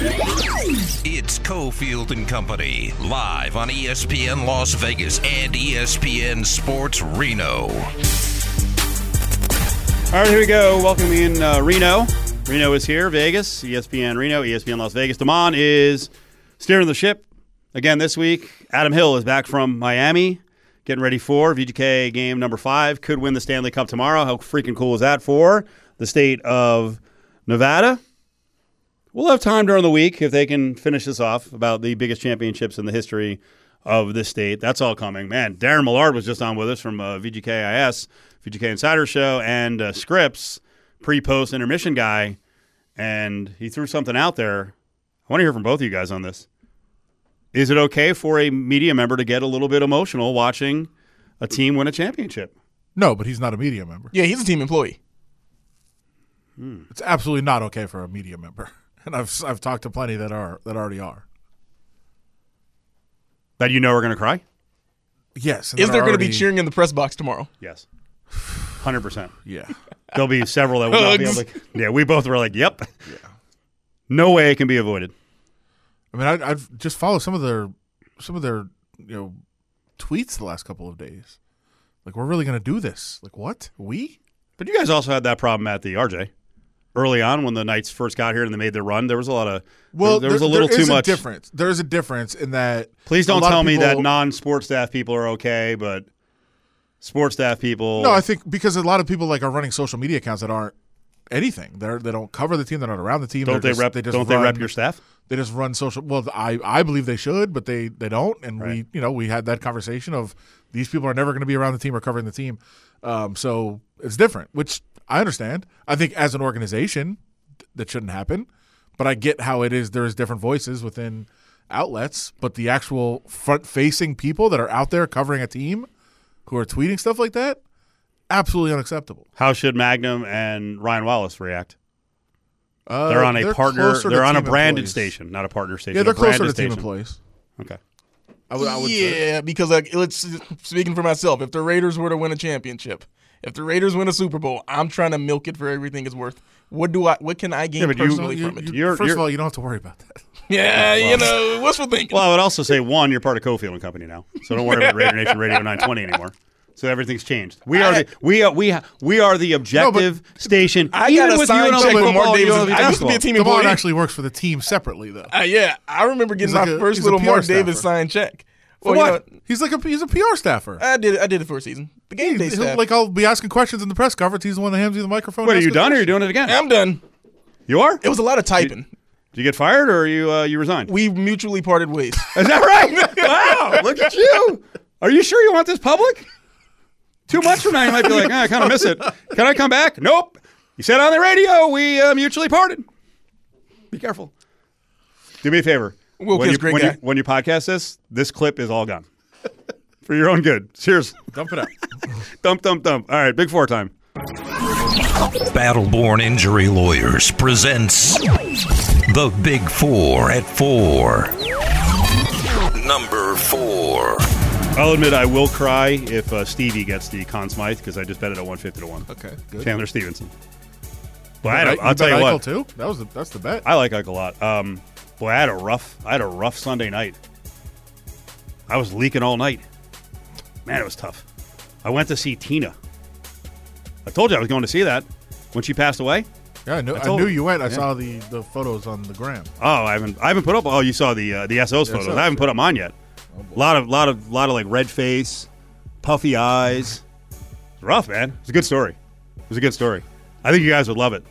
It's Cofield and Company, live on ESPN Las Vegas and ESPN Sports Reno. All right, here we go. Welcome in uh, Reno. Reno is here. Vegas, ESPN Reno, ESPN Las Vegas. Damon is steering the ship again this week. Adam Hill is back from Miami, getting ready for VGK game number five. Could win the Stanley Cup tomorrow. How freaking cool is that for the state of Nevada? We'll have time during the week if they can finish this off about the biggest championships in the history of the state. That's all coming. Man, Darren Millard was just on with us from uh, VGKIS, VGK Insider Show, and uh, Scripps, pre post intermission guy, and he threw something out there. I want to hear from both of you guys on this. Is it okay for a media member to get a little bit emotional watching a team win a championship? No, but he's not a media member. Yeah, he's a team employee. It's absolutely not okay for a media member. And I've I've talked to plenty that are that already are. That you know are going to cry? Yes. Is there going to be already- cheering in the press box tomorrow? Yes. 100%. Yeah. There'll be several that will not be able Hugs. to. Yeah, we both were like, yep. No way it can be avoided. I mean, I, I've just followed some of their some of their you know tweets the last couple of days. Like, we're really going to do this? Like, what? We? But you guys also had that problem at the RJ early on when the Knights first got here and they made their run. There was a lot of Well, there, there was a little there too much. difference. There is a difference in that. Please don't tell me that non-sports staff people are okay, but sports staff people. No, I think because a lot of people like are running social media accounts that aren't anything. They're they don't cover the team. They're not around the team. don't They're they just- rep? They just don't they rep run- your staff? They just run social. Well, I I believe they should, but they they don't. And we you know we had that conversation of these people are never going to be around the team or covering the team. Um, so it's different, which I understand. I think as an organization th- that shouldn't happen, but I get how it is. There is different voices within outlets, but the actual front facing people that are out there covering a team who are tweeting stuff like that, absolutely unacceptable. How should Magnum and Ryan Wallace react? Uh, They're on a partner. closer to They're on a branded employees. station, not a partner station. Yeah, they're a closer branded to team station. employees. Okay. I would, I would say. yeah, because like let's speaking for myself, if the Raiders were to win a championship, if the Raiders win a Super Bowl, I'm trying to milk it for everything it's worth. What do I? What can I gain Yeah, but you- You- from it? you- You're- 1st you're- of all, you don't have to worry about that. yeah, you know, what's for thinking? Well, I would also say one, you're part of Cofield and Company now, so don't worry about Raider Nation Radio 920 anymore. So everything's changed. We are I- the we are we we are the objective station. I Even got a with you signed check only from Mark Davis. I used to be a team Devon employee. actually works for the team separately, though. Uh, yeah, I remember getting He's my like a- first little PR Mark Davis staffer. signed check. For Well, you what? know, he's like a he's a PR staffer. I did it. I did it for a season. The game day He'll- staff. like I'll be asking questions in the press conference. He's the one that hands you the microphone. Wait, are you asks done or are you doing it again? I'm done. You are? It was a lot of typing. Did you get fired or you uh, you resigned? We mutually parted ways. Is that right? wow! Look at you. Are you sure you want this public? Two months from now, you might be like, "Ah, I kind of miss it. Can I come back? Nope. You said on the radio we uh, mutually parted. Be careful. Do me a favor. Will when Kiss, you, great when, guy. you, when you podcast this, this clip is all gone for your own good. Cheers. Dump it out. Dump, dump, dump. All right, big four time. Battleborn Injury Lawyers presents The Big Four at Four. Number four. I'll admit I will cry if uh, Stevie gets the Conn Smythe because I just bet it at 150 to 1. Okay, good. Chandler Stephenson. But I had Right, a, I'll tell bet you Eichel what. too. That was the, that's the bet. I like Ike a lot. Um, boy, I had a rough, I had a rough Sunday night. I was leaking all night. Man, it was tough. I went to see Tina. I told you I was going to see that when she passed away. yeah, I knew. I I, knew you went. I Yeah. saw the the photos on the gram. Oh, I haven't, I haven't put up. Oh, you saw the uh, the SO's photos. SOs, I haven't put yeah. up mine yet. A lot of, lot of, lot of like red face, puffy eyes. It's rough, man. It's a good story. It was a good story. I think you guys would love it.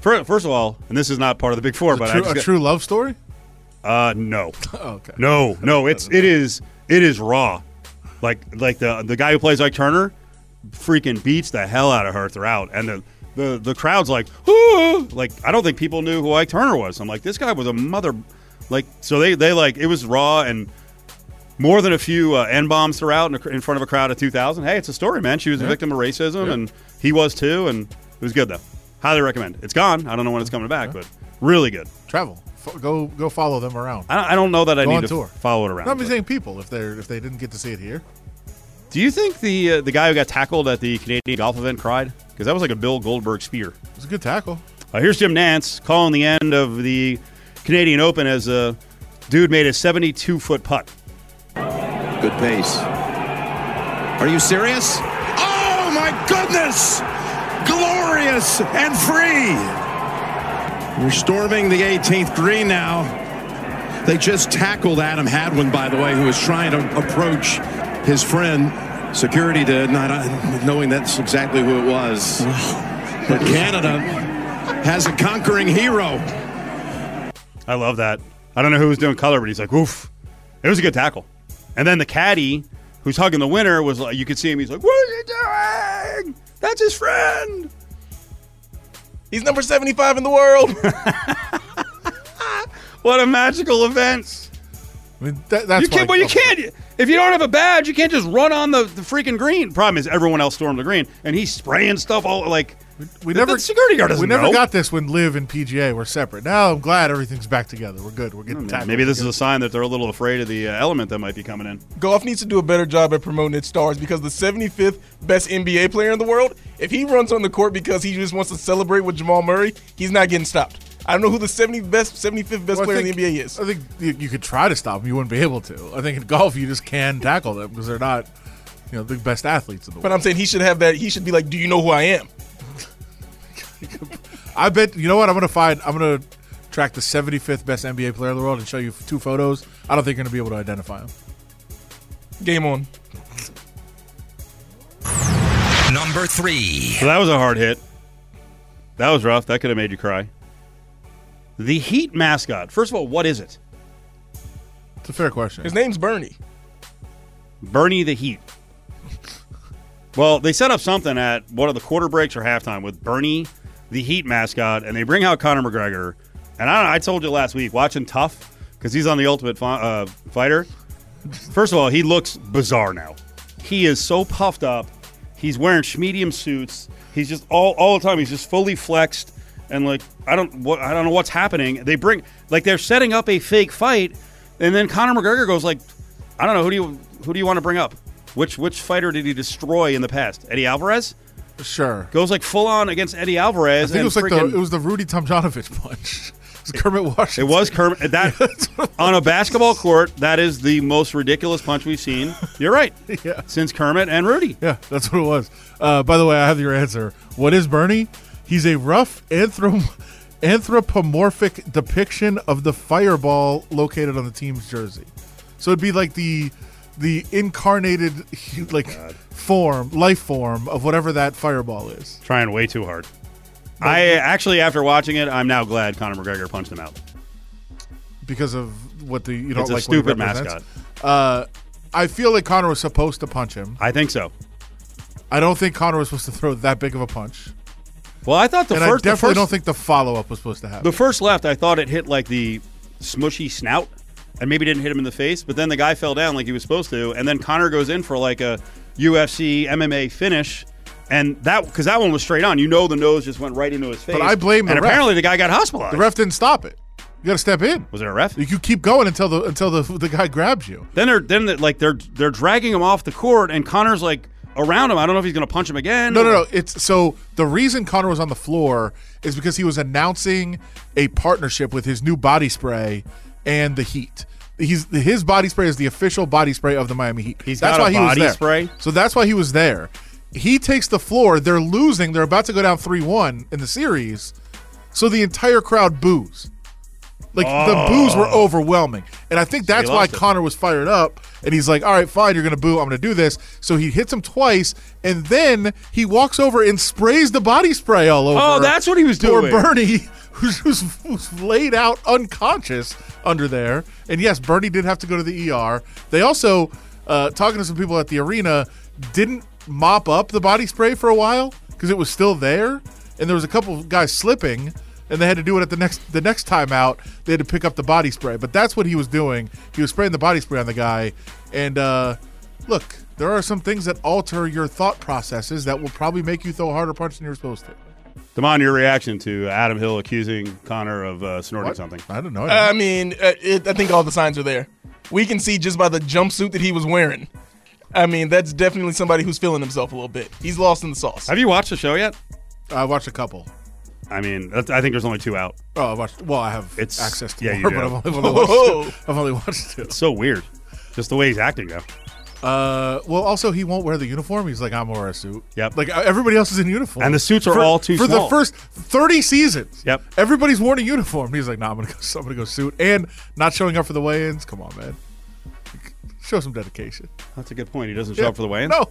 Fir- First of all, and this is not part of the big four, but I true, a got- true love story. uh, no. Oh, okay. No, no, it's it is it is raw. Like like the the guy who plays Ike Turner freaking beats the hell out of her throughout. And the the, the crowd's like, "Ah!" like I don't think people knew who Ike Turner was. I'm like, this guy was a mother like so they they like it was raw and more than a few uh, N bombs throughout in, a, in front of a crowd of 2,000. Hey, it's a story, man. She was a victim of racism, and he was too, and it was good though. Highly recommend. It's gone. I don't know when it's coming back, but really good. Travel. F- go go follow them around. I don't, I don't know that I need to tour. follow it around. I'm but- saying people if they're if they didn't get to see it here. Do you think the uh, the guy who got tackled at the Canadian golf event cried? Because that was like a Bill Goldberg spear. It was a good tackle. Uh, here's Jim Nantz calling the end of the Canadian Open as a dude made a 72 foot putt. Good pace. Are you serious? Oh my goodness! Glorious and free. We're storming the 18th green now. They just tackled Adam Hadwin, by the way, who was trying to approach his friend. Security did, not knowing that's exactly who it was. But Canada has a conquering hero. I love that. I don't know who was doing color, but he's like, oof. It was a good tackle. And then the caddy, who's hugging the winner, was like, you could see him. He's like, what are you doing? That's his friend. He's number 75 in the world. What a magical event. I mean, that, that's You can't, well, you can't. If you don't have a badge, you can't just run on the, the freaking green. Problem is, everyone else stormed the green, and he's spraying stuff all like. We the- never the security guard doesn't We never know. got this when LIV and PGA were separate. Now I'm glad everything's back together. We're good. We're getting tackled. Maybe this is a sign that they're a little afraid of the uh, element that might be coming in. Golf needs to do a better job at promoting its stars because the 75th best NBA player in the world, if he runs on the court because he just wants to celebrate with Jamal Murray, he's not getting stopped. I don't know who the 70 best, 75th best Well, player think- in the NBA is. I think you, you could try to stop them. You wouldn't be able to. I think in golf you just can tackle them because they're not, you know, the best athletes in the But world. But I'm saying he should have that. He should be like, "Do you know who I am?" I bet you know what I'm going to find. I'm going to track the 75th best NBA player in the world and show you two photos. I don't think you're going to be able to identify them. Game on. Number three. So that was a hard hit. That was rough. That could have made you cry. The Heat mascot. First of all, what is it? It's a fair question. His name's Bernie. Bernie the Heat. Well, they set up something at one of the quarter breaks or halftime with Bernie the Heat mascot, and they bring out Conor McGregor. And I, I told you last week, watching Tough, because he's on the Ultimate Fi- uh, Fighter. First of all, he looks bizarre now. He is so puffed up. He's wearing medium suits. He's just all all the time. He's just fully flexed and like I don't what I don't know what's happening. They bring like they're setting up a fake fight, and then Conor McGregor goes like, I don't know who do you who do you want to bring up? Which which fighter did he destroy in the past? Eddie Alvarez Sure. goes like full on against Eddie Alvarez. I think it was like the it was the Rudy Tomjanovich punch. It was Kermit Washington. It was Kermit. That on a basketball court, that is the most ridiculous punch we've seen. You're right. Yeah. Since Kermit and Rudy. Yeah, that's what it was. Uh, by the way, I have your answer. What is Bernie? He's a rough anthrop- anthropomorphic depiction of the fireball located on the team's jersey. So it'd be like the the incarnated like form, life form of whatever that fireball is. Trying way too hard. I actually, after watching it, I'm now glad Conor McGregor punched him out. because of what the you don't It's like what stupid mascot. Uh, I feel like Conor was supposed to punch him. I think so. I don't think Conor was supposed to throw that big of a punch, Well, I thought the and first, I definitely first, don't think the follow up was supposed to happen. the first left. I thought it hit like the smushy snout, and maybe didn't hit him in the face. But then the guy fell down like he was supposed to, and then Conor goes in for like a UFC MMA finish. And that because that one was straight on, you know, the nose just went right into his face. But I blame the And ref. apparently, the guy got hospitalized. the ref didn't stop it. You got to step in. was there a ref? You keep going until the until the the guy grabs you. Then they're then they're, like they're they're dragging him off the court, and Conor's like around him. I don't know if he's going to punch him again. No, no, no. It's so the reason Conor was on the floor is because he was announcing a partnership with his new body spray and the Heat. He's his body spray is the official body spray of the Miami Heat. He's that's got a why he was body there. spray? So that's why he was there. He takes the floor. They're losing. They're about to go down three one in the series. So the entire crowd boos. Like the boos were overwhelming, and I think that's why it. Conor was fired up, and he's like, "All right, fine, you're gonna boo. I'm gonna do this." So he hits him twice, and then he walks over and sprays the body spray all over. Oh, that's what he was doing. poor doing. Bernie, who's, who's, who's laid out unconscious under there. And yes, Bernie did have to go to the ER. They also, uh, talking to some people at the arena, didn't mop up the body spray for a while because it was still there, and there was a couple of guys slipping. And they had to do it at the next the next time out. They had to pick up the body spray, but that's what he was doing. He was spraying the body spray on the guy. And uh, look, there are some things that alter your thought processes that will probably make you throw a harder punch than you're supposed to. Damon, your reaction to Adam Hill accusing Conor of uh, snorting something? I don't know. I mean, uh, it, I think all the signs are there. We can see just by the jumpsuit that he was wearing. I mean, that's definitely somebody who's feeling himself a little bit. He's lost in the sauce. Have you watched the show yet? I watched a couple. I mean, I think there's only two out. Oh, I watched. Well, I have It's- access to yeah, more, but I've only, watched. Two. I've only watched two. So weird. Just the way he's acting, though. Uh, well, also he won't wear the uniform. He's like, I'm gonna wear a suit. Yep. Like everybody else is in uniform, And the suits are for, all too for small. the first thirty seasons. Yep. Everybody's worn a uniform. He's like, Nah, I'm gonna go. I'm gonna go suit and not showing up for the weigh-ins. Come on, man. Show some dedication. That's a good point. He doesn't show Yeah. up for the weigh-ins. No,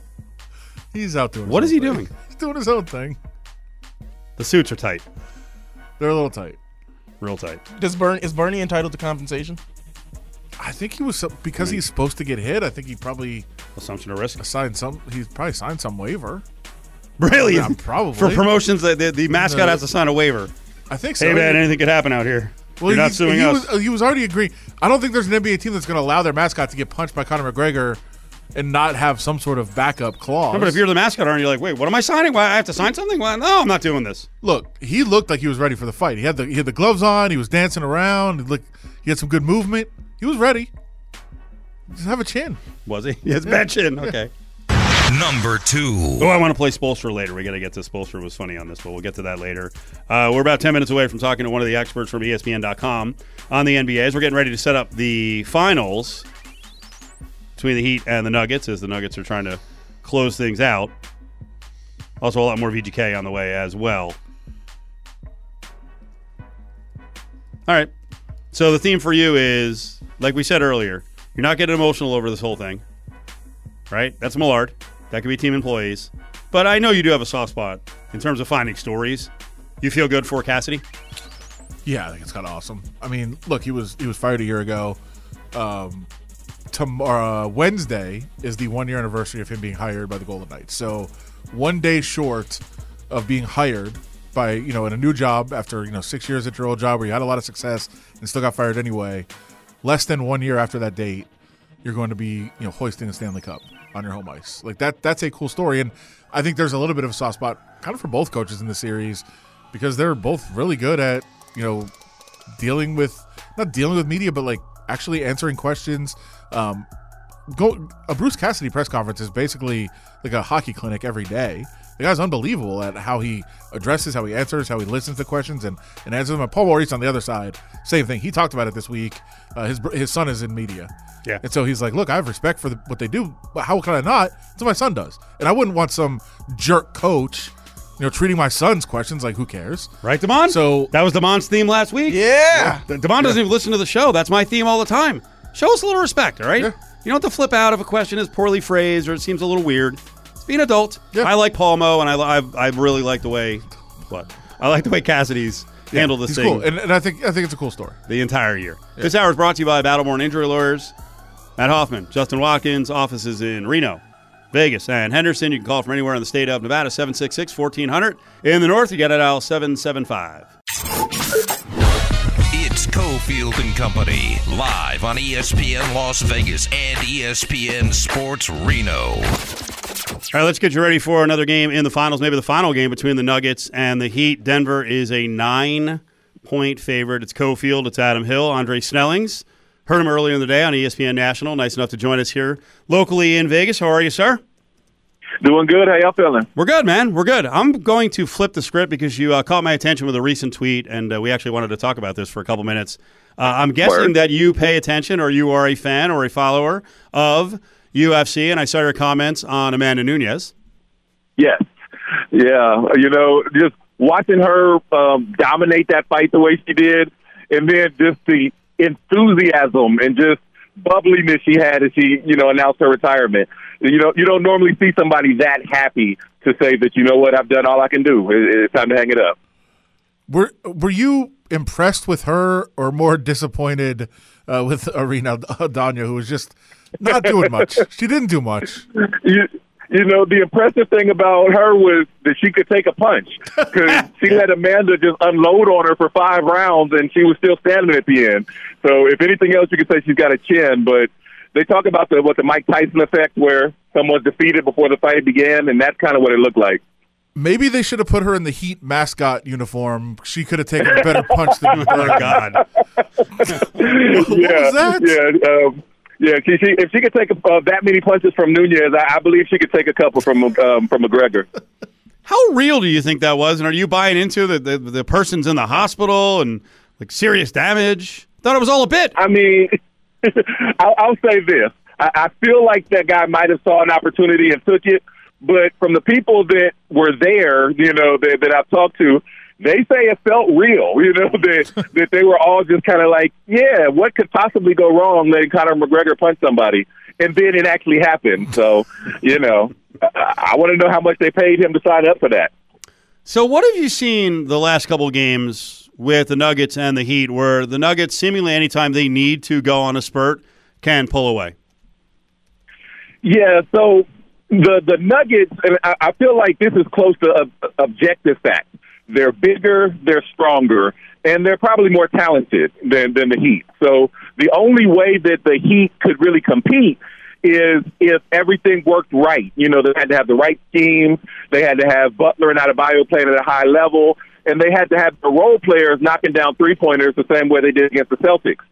he's out doing. his What is he thing. doing? He's doing his own thing. The suits are tight, They're a little tight. real tight. Does Bernie is Bernie entitled to compensation? I think he was so- because hmm. he's supposed to get hit. I think he probably Assumption of risk. signed some. He's probably signed some waiver. Really? Yeah, probably. For promotions, the, the, the mascot No. has to sign a waiver. I think so. Hey, man, anything could happen out here. Well, You're not he, suing he us. Was, he was already agreeing. I don't think there's an NBA team that's going to allow their mascot to get punched by Conor McGregor and not have some sort of backup clause. No, but if you're the mascot owner, you're like, wait, what am I signing? Why I have to sign something? Why? No, I'm not doing this. look, he looked like he was ready for the fight. He had the he had the gloves on. He was dancing around. He looked, he had some good movement. He was ready. Just have a chin. Was he? Yes, bad chin. Okay. Number two. Oh, I want to play Spolster later. We got to get to Spolster was funny on this, but we'll get to that later. Uh, we're about 10 minutes away from talking to one of the experts from ESPN.com on the NBA. As we're getting ready to set up the finals between the Heat and the Nuggets as the Nuggets are trying to close things out. Also, a lot more VGK on the way as well. All right. So the theme for you is, like we said earlier, you're not getting emotional over this whole thing, right? That's Millard. That could be team employees. But I know you do have a soft spot in terms of finding stories. You feel good for Cassidy? Yeah, I think it's kind of awesome. I mean, look, he was he was fired a year ago. Um, tomorrow, uh, Wednesday is the one year anniversary of him being hired by the Golden Knights. So, one day short of being hired by you know in a new job after you know six years at your old job where you had a lot of success and still got fired anyway. Less than one year after that date, you're going to be you know hoisting the Stanley Cup on your home ice. Like that that's a cool story, and I think there's a little bit of a soft spot kind of for both coaches in the series because they're both really good at you know dealing with not dealing with media, but like actually answering questions. Um, go a Bruce Cassidy press conference is basically like a hockey clinic every day. The guy's unbelievable at how he addresses, how he answers, how he listens to questions and, and answers them. And Paul Maurice on the other side, same thing. He talked about it this week. Uh, his br- his son is in media, Yeah. and so he's like, "Look, I have respect for the, what they do, but how can I not? What my son does, and I wouldn't want some jerk coach, you know, treating my son's questions like who cares." Right, Damon? So- that was Damon's theme last week. Yeah. D- Damon doesn't even listen to the show. That's my theme all the time. Show us a little respect, all right? Yeah. You don't have to flip out if a question is poorly phrased or it seems a little weird. Just be an adult. Yeah. I like Palmo, and I, I, I really like the way what I like the way Cassidy's handled this He's thing cool, and, and I think I think it's a cool story. the entire year. This hour is brought to you by Battleborn Injury Lawyers. Matt Hoffman, Justin Watkins, offices in Reno, Vegas, and Henderson. You can call from anywhere in the state of Nevada, 766 1400. In the north, you get it out 775. It's Cofield and Company, live on ESPN Las Vegas and ESPN Sports Reno. All right, let's get you ready for another game in the finals, maybe the final game between the Nuggets and the Heat. Denver is a nine point favorite. It's Cofield, it's Adam Hill, Andre Snellings. Heard him earlier in the day on ESPN National. Nice enough to join us here locally in Vegas. How are you, sir? Doing good. How y'all feeling? We're good, man. We're good. I'm going to flip the script because you uh, caught my attention with a recent tweet, and uh, we actually wanted to talk about this for a couple minutes. Uh, I'm guessing Word. that you pay attention, or you are a fan or a follower of UFC, and I saw your comments on Amanda Nunes. Yes. Yeah. You know, just watching her um, dominate that fight the way she did, and then just the enthusiasm and just bubbliness she had as she, you know, announced her retirement. You know, you don't normally see somebody that happy to say that, you know what, I've done all I can do. It's time to hang it up. Were Were you impressed with her, or more disappointed uh, with Irene Aldana, who was just not doing much? she didn't do much. you, you know, the impressive thing about her was that she could take a punch because she let Amanda just unload on her for five rounds, and she was still standing at the end. So, if anything else, you could say she's got a chin. But they talk about the what the Mike Tyson effect, where someone's defeated before the fight began, and that's kind of what it looked like. Maybe they should have put her in the Heat mascot uniform. She could have taken a better punch than Oh, God. What yeah, was that? yeah. Um, yeah, she, she, if she could take uh, that many punches from Nunes, I, I believe she could take a couple from um, from McGregor. How real do you think that was? And are you buying into the the, the person's in the hospital and like serious damage? Thought it was all a bit. I mean, I'll, I'll say this: I, I feel like that guy might have saw an opportunity and took it, but from the people that were there, you know, that, that I've talked to, they say it felt real. You know that that they were all just kind of like, yeah, what could possibly go wrong? Letting Conor McGregor punch somebody, and then it actually happened. So, you know, I, I want to know how much they paid him to sign up for that. So, what have you seen the last couple of games with the Nuggets and the Heat, where the Nuggets seemingly anytime they need to go on a spurt can pull away? Yeah, so the the Nuggets, and I, I feel like this is close to a, objective fact. They're bigger, they're stronger, and they're probably more talented than than the Heat. So the only way that the Heat could really compete is if everything worked right. You know, they had to have the right schemes, they had to have Butler and Adebayo playing at a high level, and they had to have the role players knocking down three pointers the same way they did against the Celtics.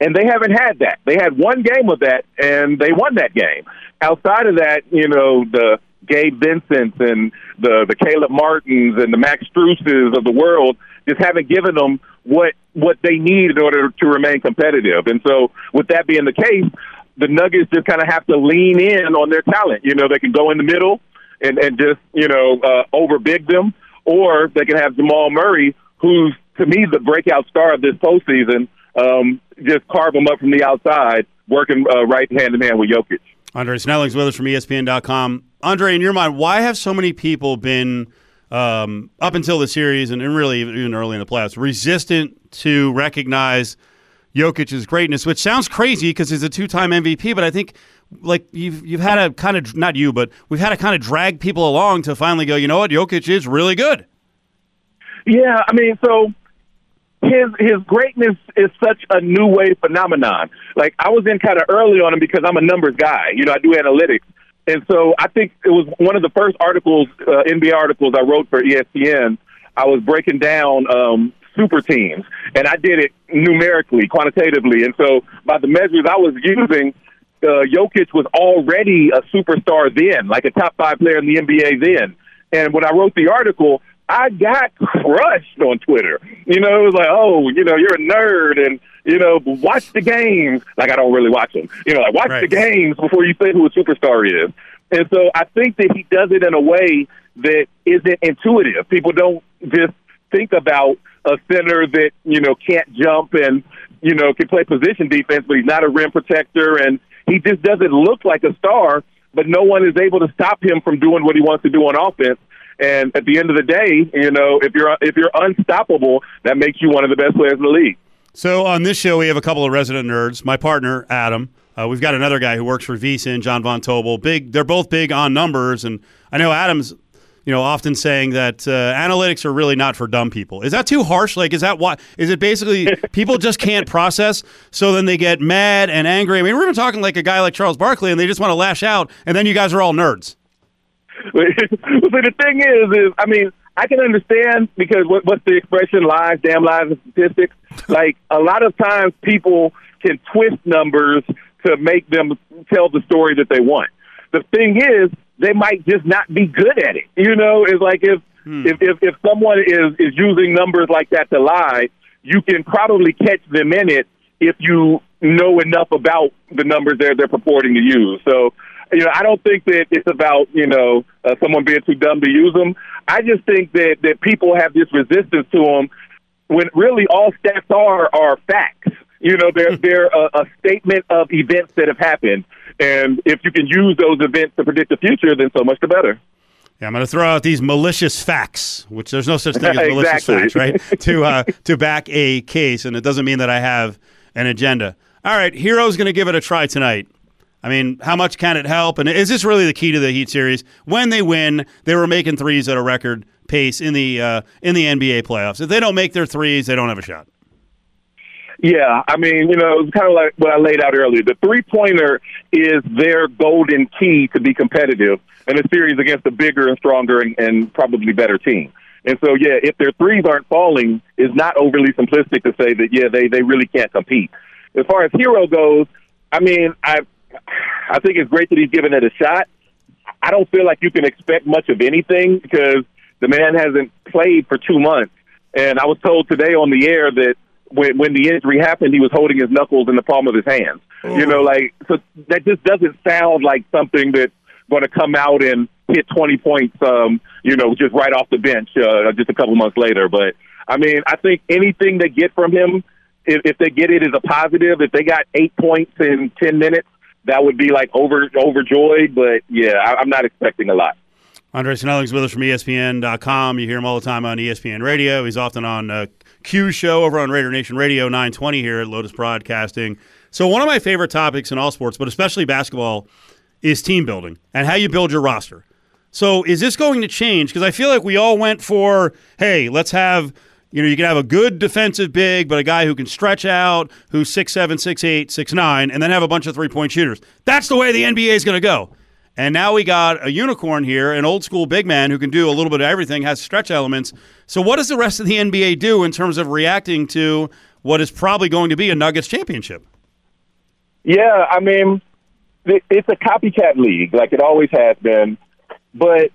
And they haven't had that. They had one game of that, and they won that game. Outside of that, you know, the Gabe Vincents and the the Caleb Martins and the Max Struses of the world just haven't given them what what they need in order to remain competitive. And so, with that being the case, the Nuggets just kind of have to lean in on their talent. You know, they can go in the middle and and just you know uh, overbig them, or they can have Jamal Murray, who's to me the breakout star of this postseason um, just carve them up from the outside, working uh, right hand in hand with Jokic. Andre Snelling's with us from ESPN.com. Andre, in your mind, why have so many people been um, up until the series and, really even early in the playoffs resistant to recognize Jokic's greatness? Which sounds crazy because he's a two-time MVP, but I think like you've you've had a kind of not you, but we've had to kind of drag people along to finally go. You know what? Jokic is really good. Yeah, I mean, so his his greatness is such a new wave phenomenon. Like I was in kind of early on him because I'm a numbers guy. You know, I do analytics, and so I think it was one of the first articles, uh, NBA articles I wrote for ESPN. I was breaking down um, super teams, and I did it numerically, quantitatively, and so by the measures I was using. Uh, Jokic was already a superstar then, like a top five player in the NBA then. And when I wrote the article, I got crushed on Twitter. You know, it was like, oh, you know, you're a nerd, and you know, watch the games. Like I don't really watch them. You know, like watch right. the games before you say who a superstar is. And so I think that he does it in a way that isn't intuitive. People don't just think about a center that you know can't jump and you know can play position defense, but he's not a rim protector, and he just doesn't look like a star. But no one is able to stop him from doing what he wants to do on offense. And at the end of the day, you know, if you're if you're unstoppable, that makes you one of the best players in the league. So on this show, we have a couple of resident nerds. My partner Adam. Uh, we've got another guy who works for VSiN, John Von Tobel. Big, they're both big on numbers, and I know Adam's, you know, often saying that uh, analytics are really not for dumb people. Is that too harsh? Like, is that why? Is it basically people just can't process, so then they get mad and angry? I mean, we're even talking like a guy like Charles Barkley, and they just want to lash out, and then you guys are all nerds. so the thing is, is I mean, I can understand because what, what's the expression? Lies, damn lies, and statistics. like a lot of times, people can twist numbers to make them tell the story that they want. The thing is, they might just not be good at it. You know, it's like if hmm. if, if if someone is is using numbers like that to lie, you can probably catch them in it if you know enough about the numbers they're they're purporting to use. So you know, I don't think that it's about you know uh, someone being too dumb to use them. I just think that that people have this resistance to them when really all stats are are facts. You know, they're they're a, a statement of events that have happened, and if you can use those events to predict the future, then so much the better. Yeah, I'm going to throw out these malicious facts, which there's no such thing as malicious facts, right? to uh, to back a case, and it doesn't mean that I have an agenda. All right, Herro's going to give it a try tonight. I mean, how much can it help? And is this really the key to the Heat series? When they win, they were making threes at a record pace in the uh, in the NBA playoffs. If they don't make their threes, they don't have a shot. Yeah, I mean, you know, it's kind of like what I laid out earlier. The three pointer is their golden key to be competitive in a series against a bigger and stronger and, and probably better team. And so, yeah, if their threes aren't falling, it's not overly simplistic to say that yeah, they they really can't compete. As far as Herro goes, I mean, I I think it's great that he's given it a shot. I don't feel like you can expect much of anything because The man hasn't played for two months, and I was told today on the air that when when the injury happened, he was holding his knuckles in the palm of his hands. You know, like so that just doesn't sound like something that's going to come out and hit 20 points. Um, you know, just right off the bench, uh, just a couple months later. But I mean, I think anything they get from him, if, if they get it, is a positive. If they got eight points in 10 minutes, that would be like over overjoyed. But yeah, I, I'm not expecting a lot. Andre Snelling's with us from ESPN.com. You hear him all the time on ESPN Radio. He's often on uh, Q Show over on Raider Nation Radio 920 here at Lotus Broadcasting. So, one of my favorite topics in all sports, but especially basketball, is team building and how you build your roster. So, is this going to change? Because I feel like we all went for, hey, let's have, you know, you can have a good defensive big, but a guy who can stretch out, who's six seven, six eight, six nine, and then have a bunch of three point shooters. That's the way the NBA is going to go. And now we got a unicorn here, an old school big man who can do a little bit of everything, has stretch elements. So, what does the rest of the NBA do in terms of reacting to what is probably going to be a Nuggets championship? Yeah, I mean, it's a copycat league, like it always has been, but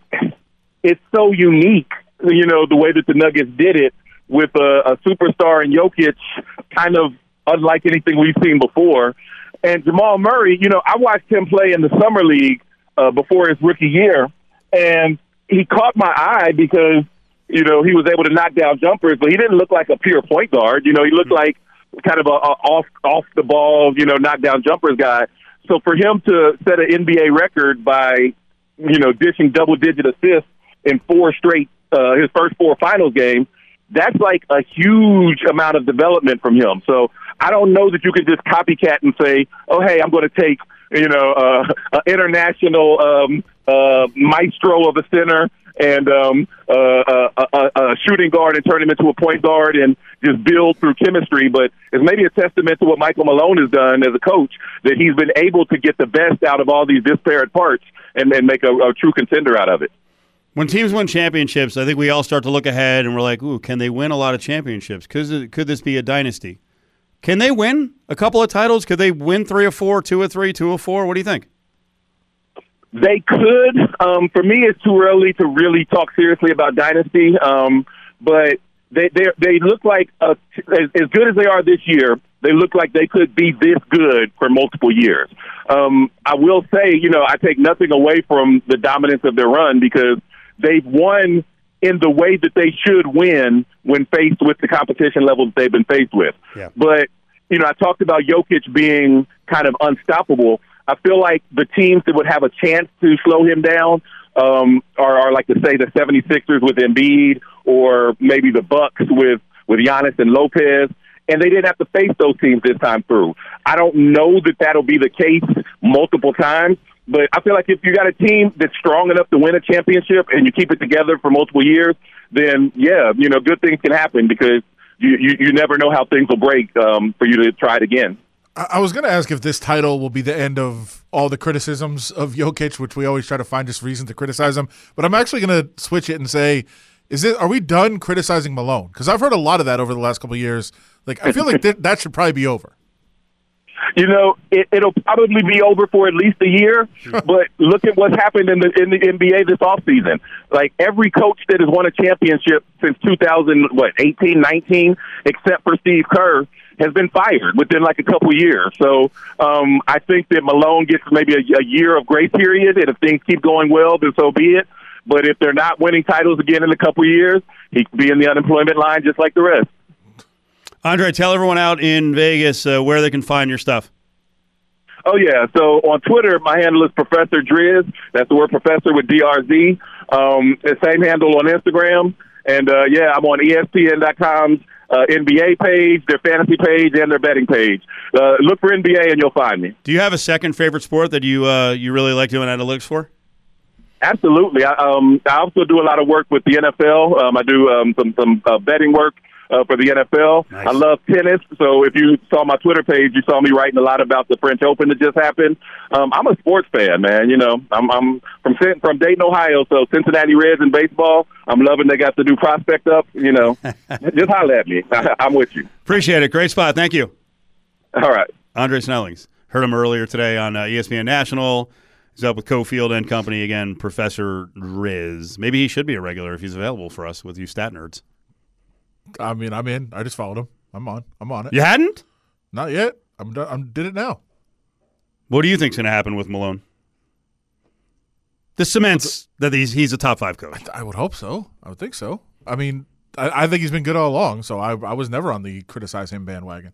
it's so unique, you know, the way that the Nuggets did it with a, a superstar in Jokic, kind of unlike anything we've seen before. And Jamal Murray, you know, I watched him play in the summer league uh, before his rookie year, and he caught my eye because you know he was able to knock down jumpers, but he didn't look like a pure point guard. You know, he looked like kind of a, a off off the ball, you know, knock down jumpers guy. So for him to set an NBA record by you know dishing double digit assists in four straight uh, his first four finals games, that's like a huge amount of development from him. So I don't know that you can just copycat and say, "Oh, hey, I'm going to take you know uh, an international um, uh, maestro of a center and um, uh, a, a, a shooting guard and turn him into a point guard and just build through chemistry." But it's maybe a testament to what Michael Malone has done as a coach that he's been able to get the best out of all these disparate parts and, and make a, a true contender out of it. When teams win championships, I think we all start to look ahead and we're like, "Ooh, can they win a lot of championships? Could could this be a dynasty? Can they win a couple of titles? Could they win three or four, two or three, two or four? What do you think?" They could. Um, for me, it's too early to really talk seriously about dynasty. Um, but they they they look like uh, as, as good as they are this year. They look like they could be this good for multiple years. Um, I will say, you know, I take nothing away from the dominance of their run because they've won in the way that they should win when faced with the competition levels they've been faced with. Yeah. But you know, I talked about Jokic being kind of unstoppable. I feel like the teams that would have a chance to slow him down um, are, are like to say the 76ers with Embiid or maybe the Bucks with with Giannis and Lopez. And they didn't have to face those teams this time through. I don't know that that'll be the case multiple times, but I feel like if you got a team that's strong enough to win a championship and you keep it together for multiple years, then yeah, you know, good things can happen because you you, you never know how things will break um, for you to try it again. I was going to ask if this title will be the end of all the criticisms of Jokic, which we always try to find just reason to criticize him. But I'm actually going to switch it and say, is it? Are we done criticizing Malone? Because I've heard a lot of that over the last couple of years. Like I feel like that, that should probably be over. You know, it, it'll probably be over for at least a year. but look at what's happened in the in the NBA this offseason. Like every coach that has won a championship since 2000, what 18, 19, except for Steve Kerr, has been fired within like a couple years. So um, I think that Malone gets maybe a, a year of grace period, and if things keep going well, then so be it. But if they're not winning titles again in a couple years, he could be in the unemployment line just like the rest. Andre, tell everyone out in Vegas uh, where they can find your stuff. Oh yeah. So on Twitter, my handle is Professor Driz. That's the word Professor with DRZ. Um, the same handle on Instagram, and uh, yeah, I'm on ESPN.com's uh, NBA page, their fantasy page, and their betting page. Uh, look for NBA, and you'll find me. Do you have a second favorite sport that you uh, you really like doing analytics for? Absolutely. I, um, I also do a lot of work with the NFL. Um, I do um, some some uh, betting work uh, for the NFL. Nice. I love tennis. So if you saw my Twitter page, you saw me writing a lot about the French Open that just happened. Um, I'm a sports fan, man. You know, I'm, I'm from from Dayton, Ohio. So Cincinnati Reds in baseball. I'm loving they got the new prospect up. You know, just holler at me. I'm with you. Appreciate it. Great spot. Thank you. All right. Andre Snellings. Heard him earlier today on uh, ESPN National. He's up with Cofield and Company again, Professor Riz. Maybe he should be a regular if he's available for us with you stat nerds. I mean, I'm in. I just followed him. I'm on. I'm on it. You hadn't? Not yet. I'm done. I'm did it now. What do you think's going to happen with Malone? This cements that he's he's a top five coach. I would hope so. I would think so. I mean, I, I think he's been good all along. So I, I was never on the criticize him bandwagon.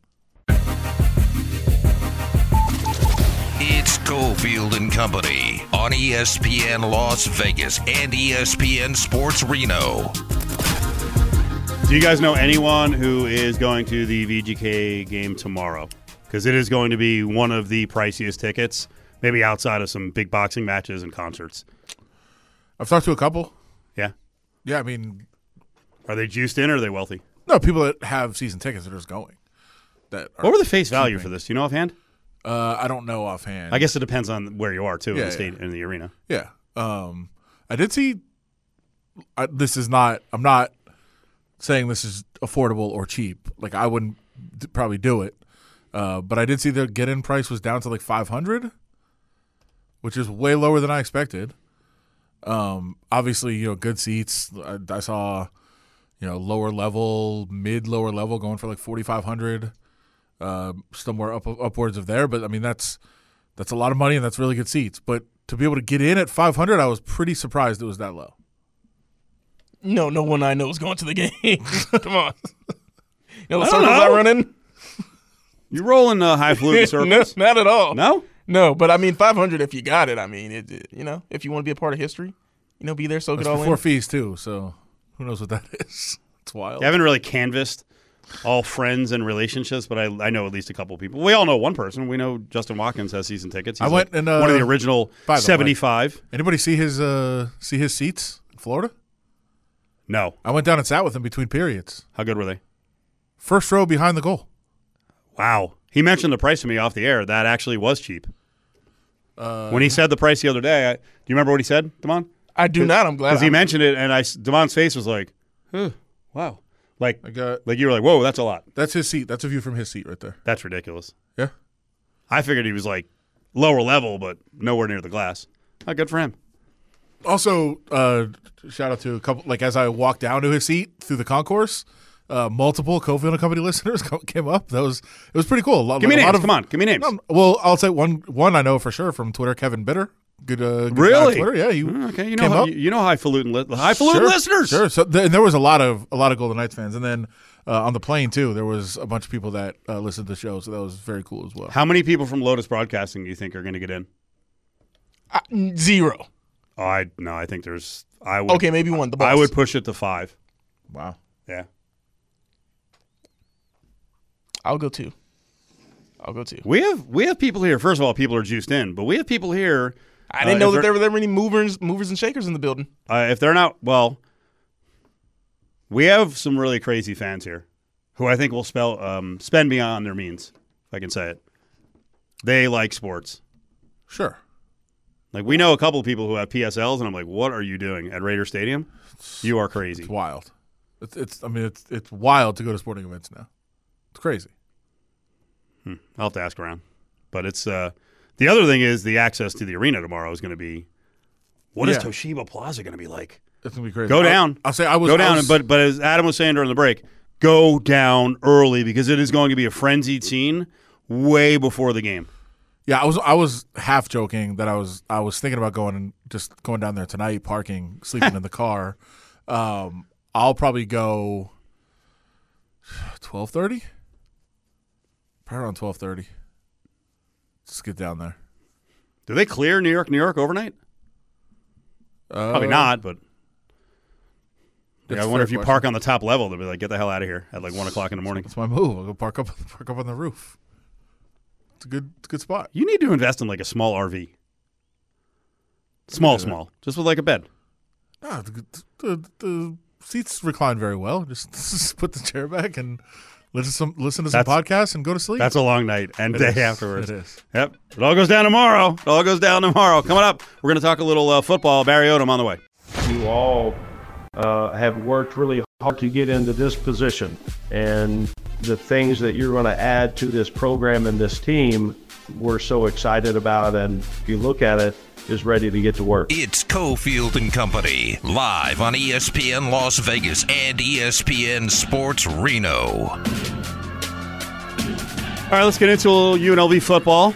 It's Cofield and Company on ESPN Las Vegas and ESPN Sports Reno. Do you guys know anyone who is going to the VGK game tomorrow? Because it is going to be one of the priciest tickets, maybe outside of some big boxing matches and concerts. I've talked to a couple. Yeah. Yeah, I mean, Are they juiced in or are they wealthy? no people that have season tickets that are just going. That are, What were the face value for this? Do you know offhand? uh, I don't know offhand. I guess it depends on where you are too in the state in the arena. Yeah. Um, I did see. I, this is not. I'm not saying this is affordable or cheap. Like I wouldn't d- probably do it. Uh, but I did see the get-in price was down to like 500, which is way lower than I expected. Um, obviously, you know, good seats. I, I saw, you know, lower level, mid lower level going for like 4,500, uh, somewhere up upwards of there. But I mean, that's that's a lot of money and that's really good seats. But to be able to get in at 500, I was pretty surprised it was that low. No, no one I know is going to the game. Come on. You know the I don't circles I know. run in? You rolling uh, highfalutin no, circles? not at all. no? No, but I mean, 500 if you got it. I mean, it, it- you know, if you want to be a part of history, you know, be there, soak That's it all before in. fees too, so who knows what that is? It's wild. I haven't really canvassed all friends and relationships, but I, I know at least a couple people. We all know one person. We know Justin Watkins has season tickets. He's I went like and, uh, one of the original by the way- 75. Anybody see his uh see his seats in Florida? No. I went down and sat with him between periods. How good were they? First row behind the goal. Wow. He mentioned the price to me off the air. That actually was cheap. Uh, when he said the price the other day, I, do you remember what he said, Damon? I do not. I'm glad. Because he mentioned it, and I, Damon's face was like, huh, wow. Like, I got like you were like, whoa, that's a lot. that's his seat. That's a view from his seat right there. That's ridiculous. Yeah. I figured he was like lower level, but nowhere near the glass. Not good for him. Also, uh, shout out to a couple. Like as I walked down to his seat through the concourse, uh, multiple Cofield and Company listeners came up. That was it was pretty cool. A lot, Give me a names. lot of- Come on, give me names. No, well, I'll say one. One I know for sure from Twitter, Kevin Bitter. Good, uh, good Really? Twitter, yeah. You Mm, Okay, you know how, you, know highfalutin li- highfalutin Sure, listeners. Sure. So th- and there was a lot of a lot of Golden Knights fans, and then uh, on the plane too, there was a bunch of people that uh, listened to the show. So that was very cool as well. How many people from Lotus Broadcasting do you think are going to get in? I- zero. Oh, I no, I think there's. I would. Okay, maybe one. The boss. I would push it to five. Wow. Yeah. I'll go two. I'll go two. We have we have people here. First of all, people are juiced in, but we have people here. I didn't uh, know that there were that many movers, movers and shakers in the building. Uh, if they're not well, we have some really crazy fans here, who I think will spell um, spend beyond their means, if I can say it. They like sports. Sure. Like we know a couple of people who have PSLs, and I'm like, what are you doing at Raider Stadium? You are crazy. It's wild. It's, it's I mean it's it's wild to go to sporting events now. It's crazy. I'll have to ask around. But it's uh, the other thing is the access to the arena tomorrow is going to be. What is Yeah. Toshiba Plaza going to be like? It's gonna be crazy. Go down. I'll, say I was go down, was- but but as Adam was saying during the break, go down early because it is going to be a frenzied scene way before the game. Yeah, I was I was half joking that I was I was thinking about going and just going down there tonight, parking, sleeping in the car. Um, I'll probably go twelve thirty. Probably around twelve thirty. Just get down there. Do they clear New York, New York overnight? Uh, Probably not, but I wonder if you question. park on the top level, they'll be like, "Get the hell out of here!" at like one o'clock in the morning. That's my move. I'll go park up park up on the roof. It's a good it's a good spot. You need to invest in like a small RV, small, do that. small, just with like a bed. Ah, the, the, the seats recline very well. Just, just put the chair back and listen to some listen to some That's- podcasts and go to sleep. That's a long night and It day is. afterwards. It is. Yep. It all goes down tomorrow. It all goes down tomorrow. Coming up, we're going to talk a little uh, football. Barry Odom on the way. you all uh, have worked really hard to get into this position. And the things that you're going to add to this program and this team, we're so excited about. And if you look at it, is ready to get to work. It's Cofield and Company, live on ESPN Las Vegas and ESPN Sports Reno. All right, let's get into a little UNLV football.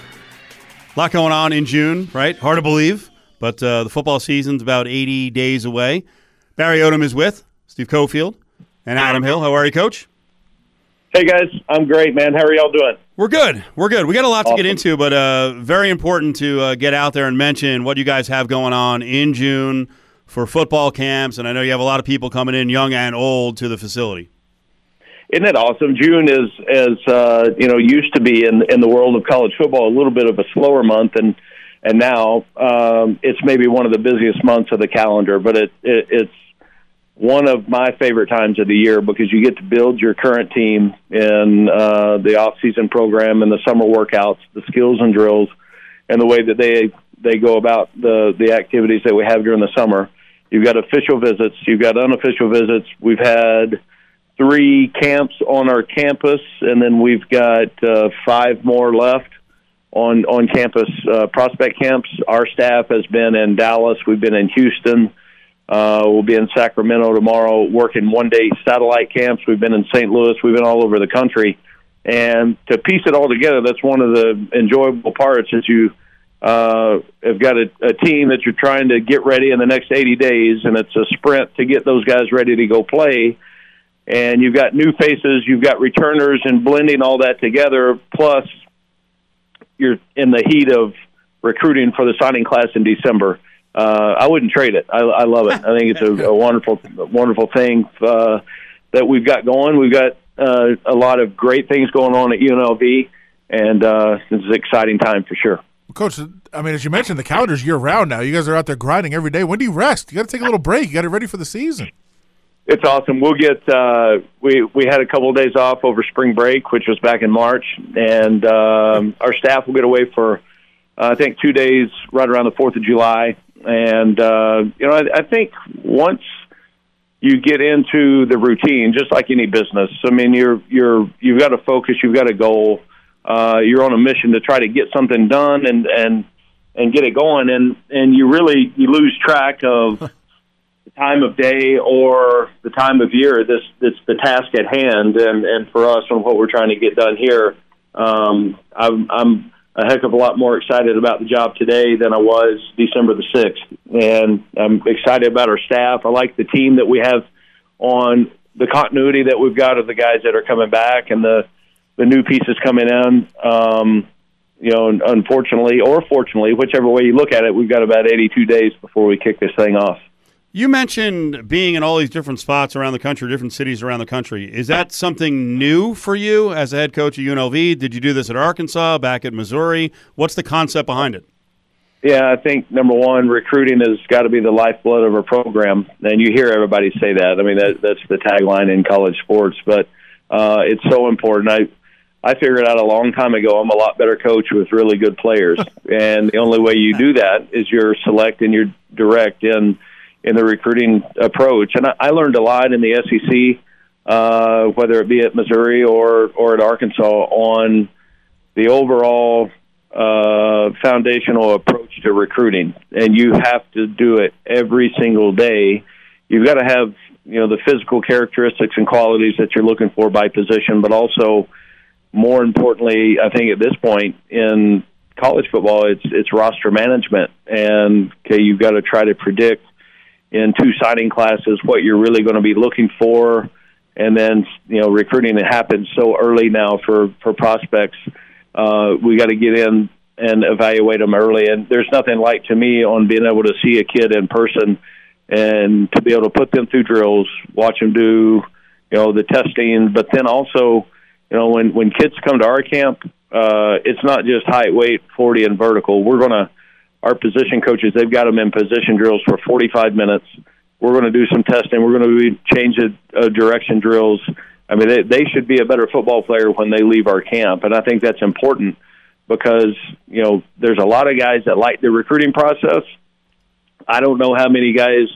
A lot going on in June, right? Hard to believe, but uh, the football season's about 80 days away. Barry Odom is with Steve Cofield and Adam Hill. How are you, Coach? Hey guys, I'm great, man. How are y'all doing? We're good. We're good. We got a lot to get into, but uh, very important to uh, get out there and mention what you guys have going on in June for football camps. And I know you have a lot of people coming in, young and old, to the facility. Isn't it awesome? June is, as uh, you know, used to be in in the world of college football a little bit of a slower month, and and now um, it's maybe one of the busiest months of the calendar. But it, it it's one of my favorite times of the year because you get to build your current team in uh, the off season program and the summer workouts, the skills and drills, and the way that they they go about the the activities that we have during the summer. You've got official visits, you've got unofficial visits. We've had three camps on our campus, and then we've got uh, five more left on on campus uh, prospect camps. Our staff has been in Dallas. We've been in Houston. Uh, we'll be in Sacramento tomorrow, working one day satellite camps. We've been in St. Louis. We've been all over the country, and to piece it all together, that's one of the enjoyable parts. Is you uh, have got a, a team that you're trying to get ready in the next 80 days, and it's a sprint to get those guys ready to go play and you've got new faces, you've got returners, and blending all that together. Plus, you're in the heat of recruiting for the signing class in December. Uh, I wouldn't trade it. I, I love it. I think it's a, a wonderful, wonderful thing uh, that we've got going. We've got uh, a lot of great things going on at UNLV, and uh, it's an exciting time for sure. Coach, I mean, as you mentioned, the calendar's year round now. You guys are out there grinding every day. When do you rest? You got to take a little break. You got to ready for the season. It's awesome. We'll get uh, we we had a couple of days off over spring break, which was back in March, and um, our staff will get away for uh, I think two days right around the Fourth of July. And uh, you know, I, I think once you get into the routine, just like any business, I mean, you're you're you've got a focus, you've got a goal, uh, you're on a mission to try to get something done and and and get it going, and and you really you lose track of the time of day or the time of year that's that's the task at hand. And and for us and what we're trying to get done here um i'm i'm a heck of a lot more excited about the job today than I was December the 6th. And I'm excited about our staff. I like the team that we have on the continuity that we've got of the guys that are coming back and the, the new pieces coming in. Um, you know, unfortunately or fortunately, whichever way you look at it, we've got about 82 days before we kick this thing off. You mentioned being in all these different spots around the country, different cities around the country. Is that something new for you as a head coach at UNLV? Did you do this at Arkansas, back at Missouri? What's the concept behind it? Yeah, I think number one, recruiting has got to be the lifeblood of a program, and you hear everybody say that. I mean, that, that's the tagline in college sports, but uh, it's so important. I I figured out a long time ago I'm a lot better coach with really good players, and the only way you do that is you're select and you're direct in in the recruiting approach. And I, I learned a lot in the SEC, uh, whether it be at Missouri or or at Arkansas, on the overall uh, foundational approach to recruiting, and you have to do it every single day. You've got to have you know the physical characteristics and qualities that you're looking for by position, but also more importantly, I think at this point in college football, it's it's roster management, and okay, you've got to try to predict in two signing classes what you're really going to be looking for, and then you know recruiting it happens so early now for for prospects. Uh, we got to get in and evaluate them early, and there's nothing like to me on being able to see a kid in person and to be able to put them through drills, watch them do you know the testing, but then also you know when when kids come to our camp, uh, it's not just height, weight, forty, and vertical. We're gonna our position coaches they've got them in position drills for 45 minutes. We're going to do some testing. We're going to be change uh, direction drills. I mean, they, they should be a better football player when they leave our camp, and I think that's important because you know there's a lot of guys that like the recruiting process. I don't know how many guys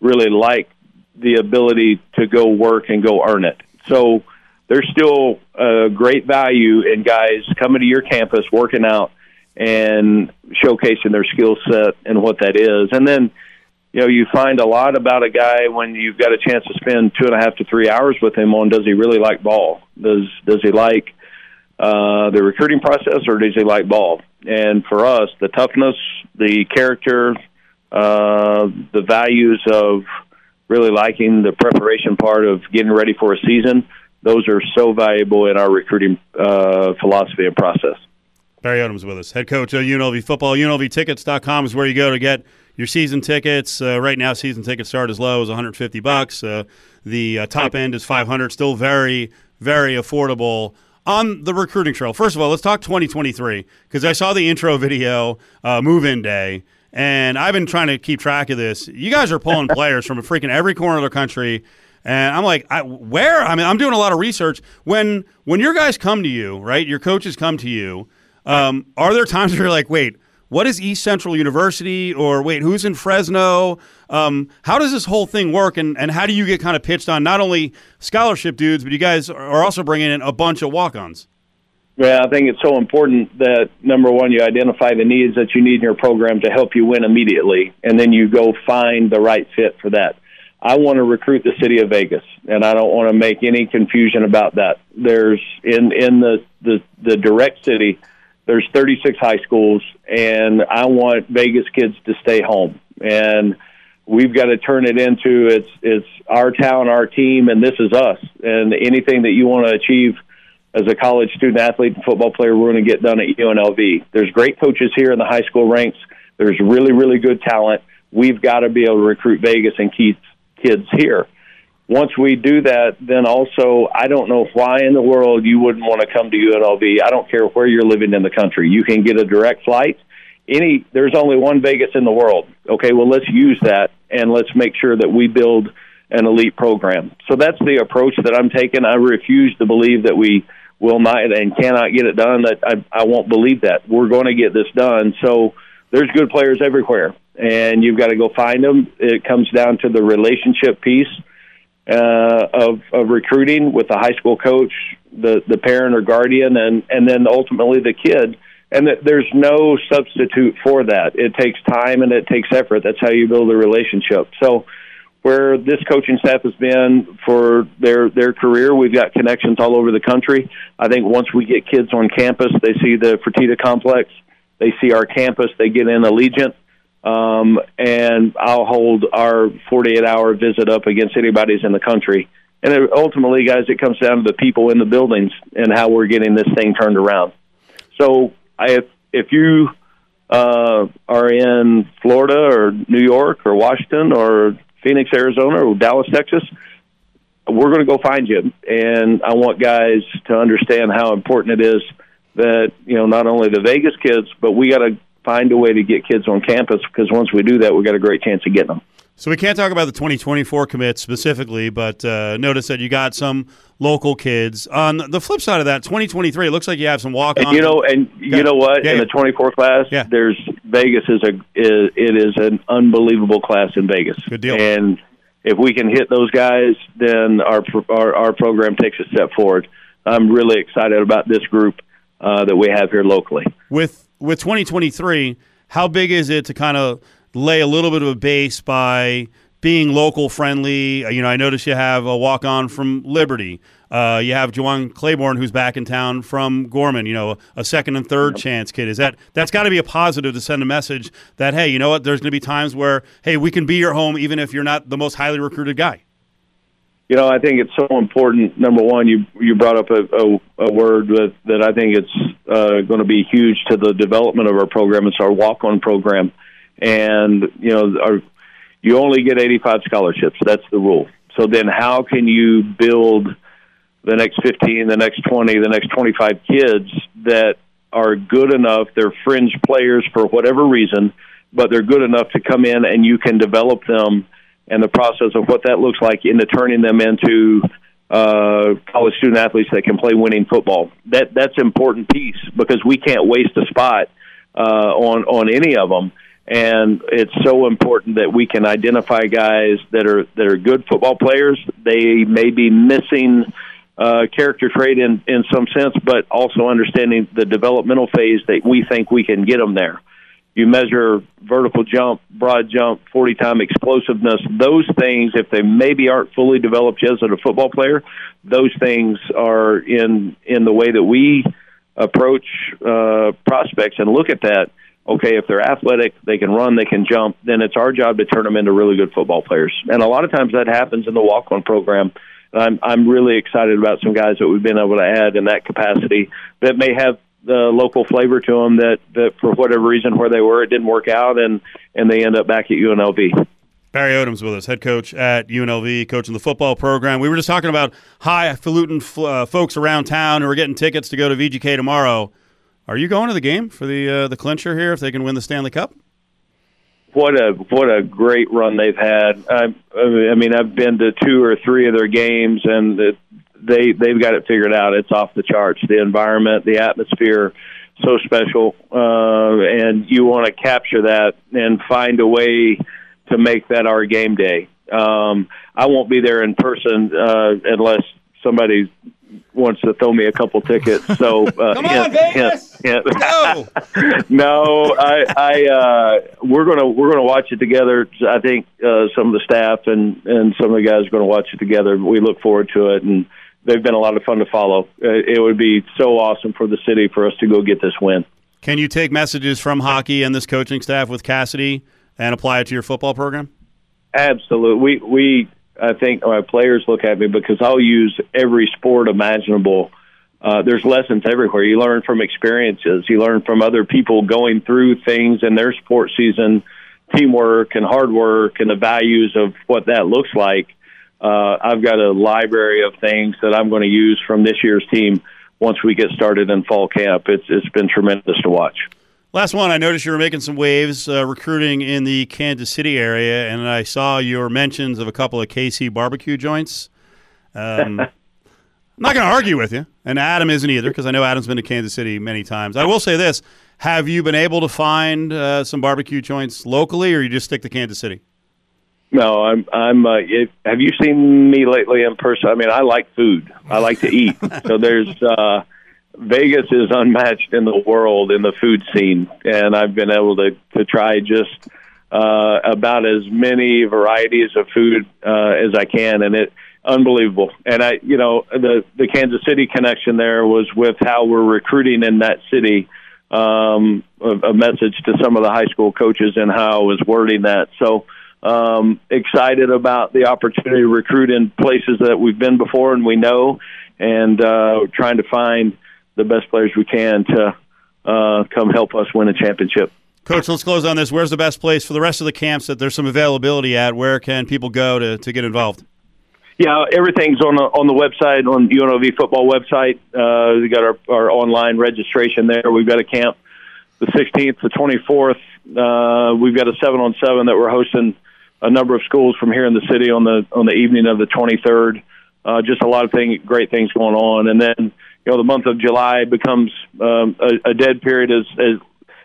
really like the ability to go work and go earn it. So there's still a great value in guys coming to your campus, working out, and showcasing their skill set and what that is. And then, you know, you find a lot about a guy when you've got a chance to spend two and a half to three hours with him on does he really like ball? Does does he like uh, the recruiting process or does he like ball? And for us, the toughness, the character, uh, the values of really liking the preparation part of getting ready for a season, those are so valuable in our recruiting uh, philosophy and process. Barry Odom's with us, head coach of UNLV football. UNLVtickets.com is where you go to get your season tickets. Uh, right now, season tickets start as low as 150 bucks. Uh, the uh, top end is 500. Still very, very affordable on the recruiting trail. First of all, let's talk 2023 because I saw the intro video, uh, move-in day, and I've been trying to keep track of this. You guys are pulling players from freaking every corner of the country. And I'm like, I, where? I mean, I'm doing a lot of research. When when your guys come to you, right? Your coaches come to you um, are there times where you're like, wait, what is East Central University? Or wait, who's in Fresno? Um, how does this whole thing work? And, and how do you get kind of pitched on not only scholarship dudes, but you guys are also bringing in a bunch of walk ons? Yeah, I think it's so important that number one, you identify the needs that you need in your program to help you win immediately, and then you go find the right fit for that. I want to recruit the city of Vegas, and I don't want to make any confusion about that. There's in in the the, the direct city there's 36 high schools, and I want Vegas kids to stay home. And we've got to turn it into it's it's our town, our team, and this is us. And anything that you want to achieve as a college student athlete and football player, we're going to get done at UNLV. There's great coaches here in the high school ranks. There's really really good talent. We've got to be able to recruit Vegas and keep kids here once we do that, then also, I don't know why in the world you wouldn't want to come to UNLV. I don't care where you're living in the country. You can get a direct flight. Any, there's only one Vegas in the world. Okay, well, let's use that and let's make sure that we build an elite program. So that's the approach that I'm taking. I refuse to believe that we will not and cannot get it done. That I, I won't believe that. We're going to get this done. So there's good players everywhere, and you've got to go find them. It comes down to the relationship piece uh, of, of recruiting with the high school coach, the the parent or guardian, and and then ultimately the kid. And that there's no substitute for that. It takes time and it takes effort. That's how you build a relationship. So, where this coaching staff has been for their their career, we've got connections all over the country. I think once we get kids on campus, they see the Fertitta complex, they see our campus, they get in Allegiant um, and I'll hold our 48 hour visit up against anybody's in the country. And it, ultimately, guys, it comes down to the people in the buildings and how we're getting this thing turned around. So, if if you uh, are in Florida or New York or Washington or Phoenix, Arizona or Dallas, Texas, we're going to go find you. And I want guys to understand how important it is that you know not only the Vegas kids, but we got to find a way to get kids on campus because once we do that, we've got a great chance of getting them. So we can't talk about the 2024 commits specifically, but uh, notice that you got some local kids. On the flip side of that, 2023, it looks like you have some walk on. You know, and you know what? Yeah, in the 24 class, yeah. there's Vegas is a is, it is an unbelievable class in Vegas. Good deal. And if we can hit those guys, then our our, our program takes a step forward. I'm really excited about this group uh, that we have here locally. With with 2023, how big is it to kind of lay a little bit of a base by being local friendly? Uh, you know, I notice you have a walk on from Liberty. Uh, you have Juwan Claiborne, who's back in town from Gorman. You know, a second and third chance kid. Is that that's got to be a positive to send a message that hey, you know what? There's going to be times where hey, we can be your home even if you're not the most highly recruited guy. You know, I think it's so important. Number one, you you brought up a, a, a word that that I think it's uh, going to be huge to the development of our program. It's our walk-on program, and you know, our you only get 85 scholarships. That's the rule. So then, how can you build the next 15, the next 20, the next 25 kids that are good enough? They're fringe players for whatever reason, but they're good enough to come in and you can develop them and the process of what that looks like into turning them into uh, college student athletes that can play winning football. That that's an important piece because we can't waste a spot uh, on on any of them, and it's so important that we can identify guys that are that are good football players. They may be missing uh, character trait in in some sense, but also understanding the developmental phase that we think we can get them there. You measure vertical jump, broad jump, 40 time explosiveness. Those things, if they maybe aren't fully developed yet as a football player, those things are in in the way that we approach uh, prospects and look at that. Okay, if they're athletic, they can run, they can jump, then it's our job to turn them into really good football players. And a lot of times that happens in the walk on program. I'm I'm really excited about some guys that we've been able to add in that capacity that may have the local flavor to them that that for whatever reason where they were it didn't work out and and they end up back at UNLV. Barry Odom's with us, head coach at UNLV, coaching the football program. We were just talking about highfalutin uh, folks around town who are getting tickets to go to VGK tomorrow. Are you going to the game for the uh, the clincher here if they can win the Stanley Cup? What a what a great run they've had. I, I mean, I've been to two or three of their games, and it, they they've got it figured out. It's off the charts. The environment, the atmosphere, so special, uh, and you want to capture that and find a way to make that our game day. Um, I won't be there in person uh, unless somebody wants to throw me a couple tickets. So uh, Come on, Vegas! hint. Go! no, I, I uh, we're gonna we're gonna watch it together. I think uh, some of the staff and and some of the guys are gonna watch it together. We look forward to it, and they've been a lot of fun to follow. Uh, it would be so awesome for the city for us to go get this win. Can you take messages from hockey and this coaching staff with Cassidy and apply it to your football program? Absolutely. We we I think my players look at me because I'll use every sport imaginable. Uh, there's lessons everywhere. You learn from experiences. You learn from other people going through things in their sport season, teamwork and hard work, and the values of what that looks like. Uh, I've got a library of things that I'm going to use from this year's team once we get started in fall camp. It's it's been tremendous to watch. Last one, I noticed you were making some waves uh, recruiting in the Kansas City area, and I saw your mentions of a couple of KC barbecue joints. Um, I'm not going to argue with you, and Adam isn't either because I know Adam's been to Kansas City many times. I will say this: Have you been able to find uh, some barbecue joints locally, or you just stick to Kansas City? No, I'm. I'm. Uh, it, have you seen me lately in person? I mean, I like food. I like to eat. so there's. Uh, Vegas is unmatched in the world in the food scene, and I've been able to to try just uh, about as many varieties of food uh, as I can, and it unbelievable. And I, you know, the the Kansas City connection there was with how we're recruiting in that city. Um, a, a message to some of the high school coaches and how I was wording that. So um, excited about the opportunity to recruit in places that we've been before and we know, and uh, trying to find the best players we can to uh, come help us win a championship. Coach, let's close on this. Where's the best place for the rest of the camps that there's some availability at? Where can people go to, to get involved? Yeah, everything's on the on the website on UNLV football website. Uh, we got our, our online registration there. We've got a camp the 16th, the 24th. Uh, we've got a seven on seven that we're hosting a number of schools from here in the city on the on the evening of the 23rd. Uh, just a lot of thing, great things going on, and then you know the month of July becomes um, a, a dead period as, as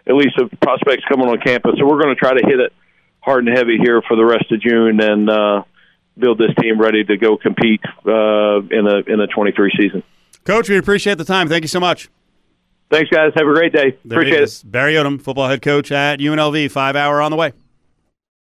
at least of prospects coming on campus. So we're going to try to hit it hard and heavy here for the rest of June and uh, build this team ready to go compete uh, in a in a 23 season. Coach, we appreciate the time. Thank you so much. Thanks, guys. Have a great day. There Appreciate it. Barry Odom, football head coach at UNLV. Five hour on the way.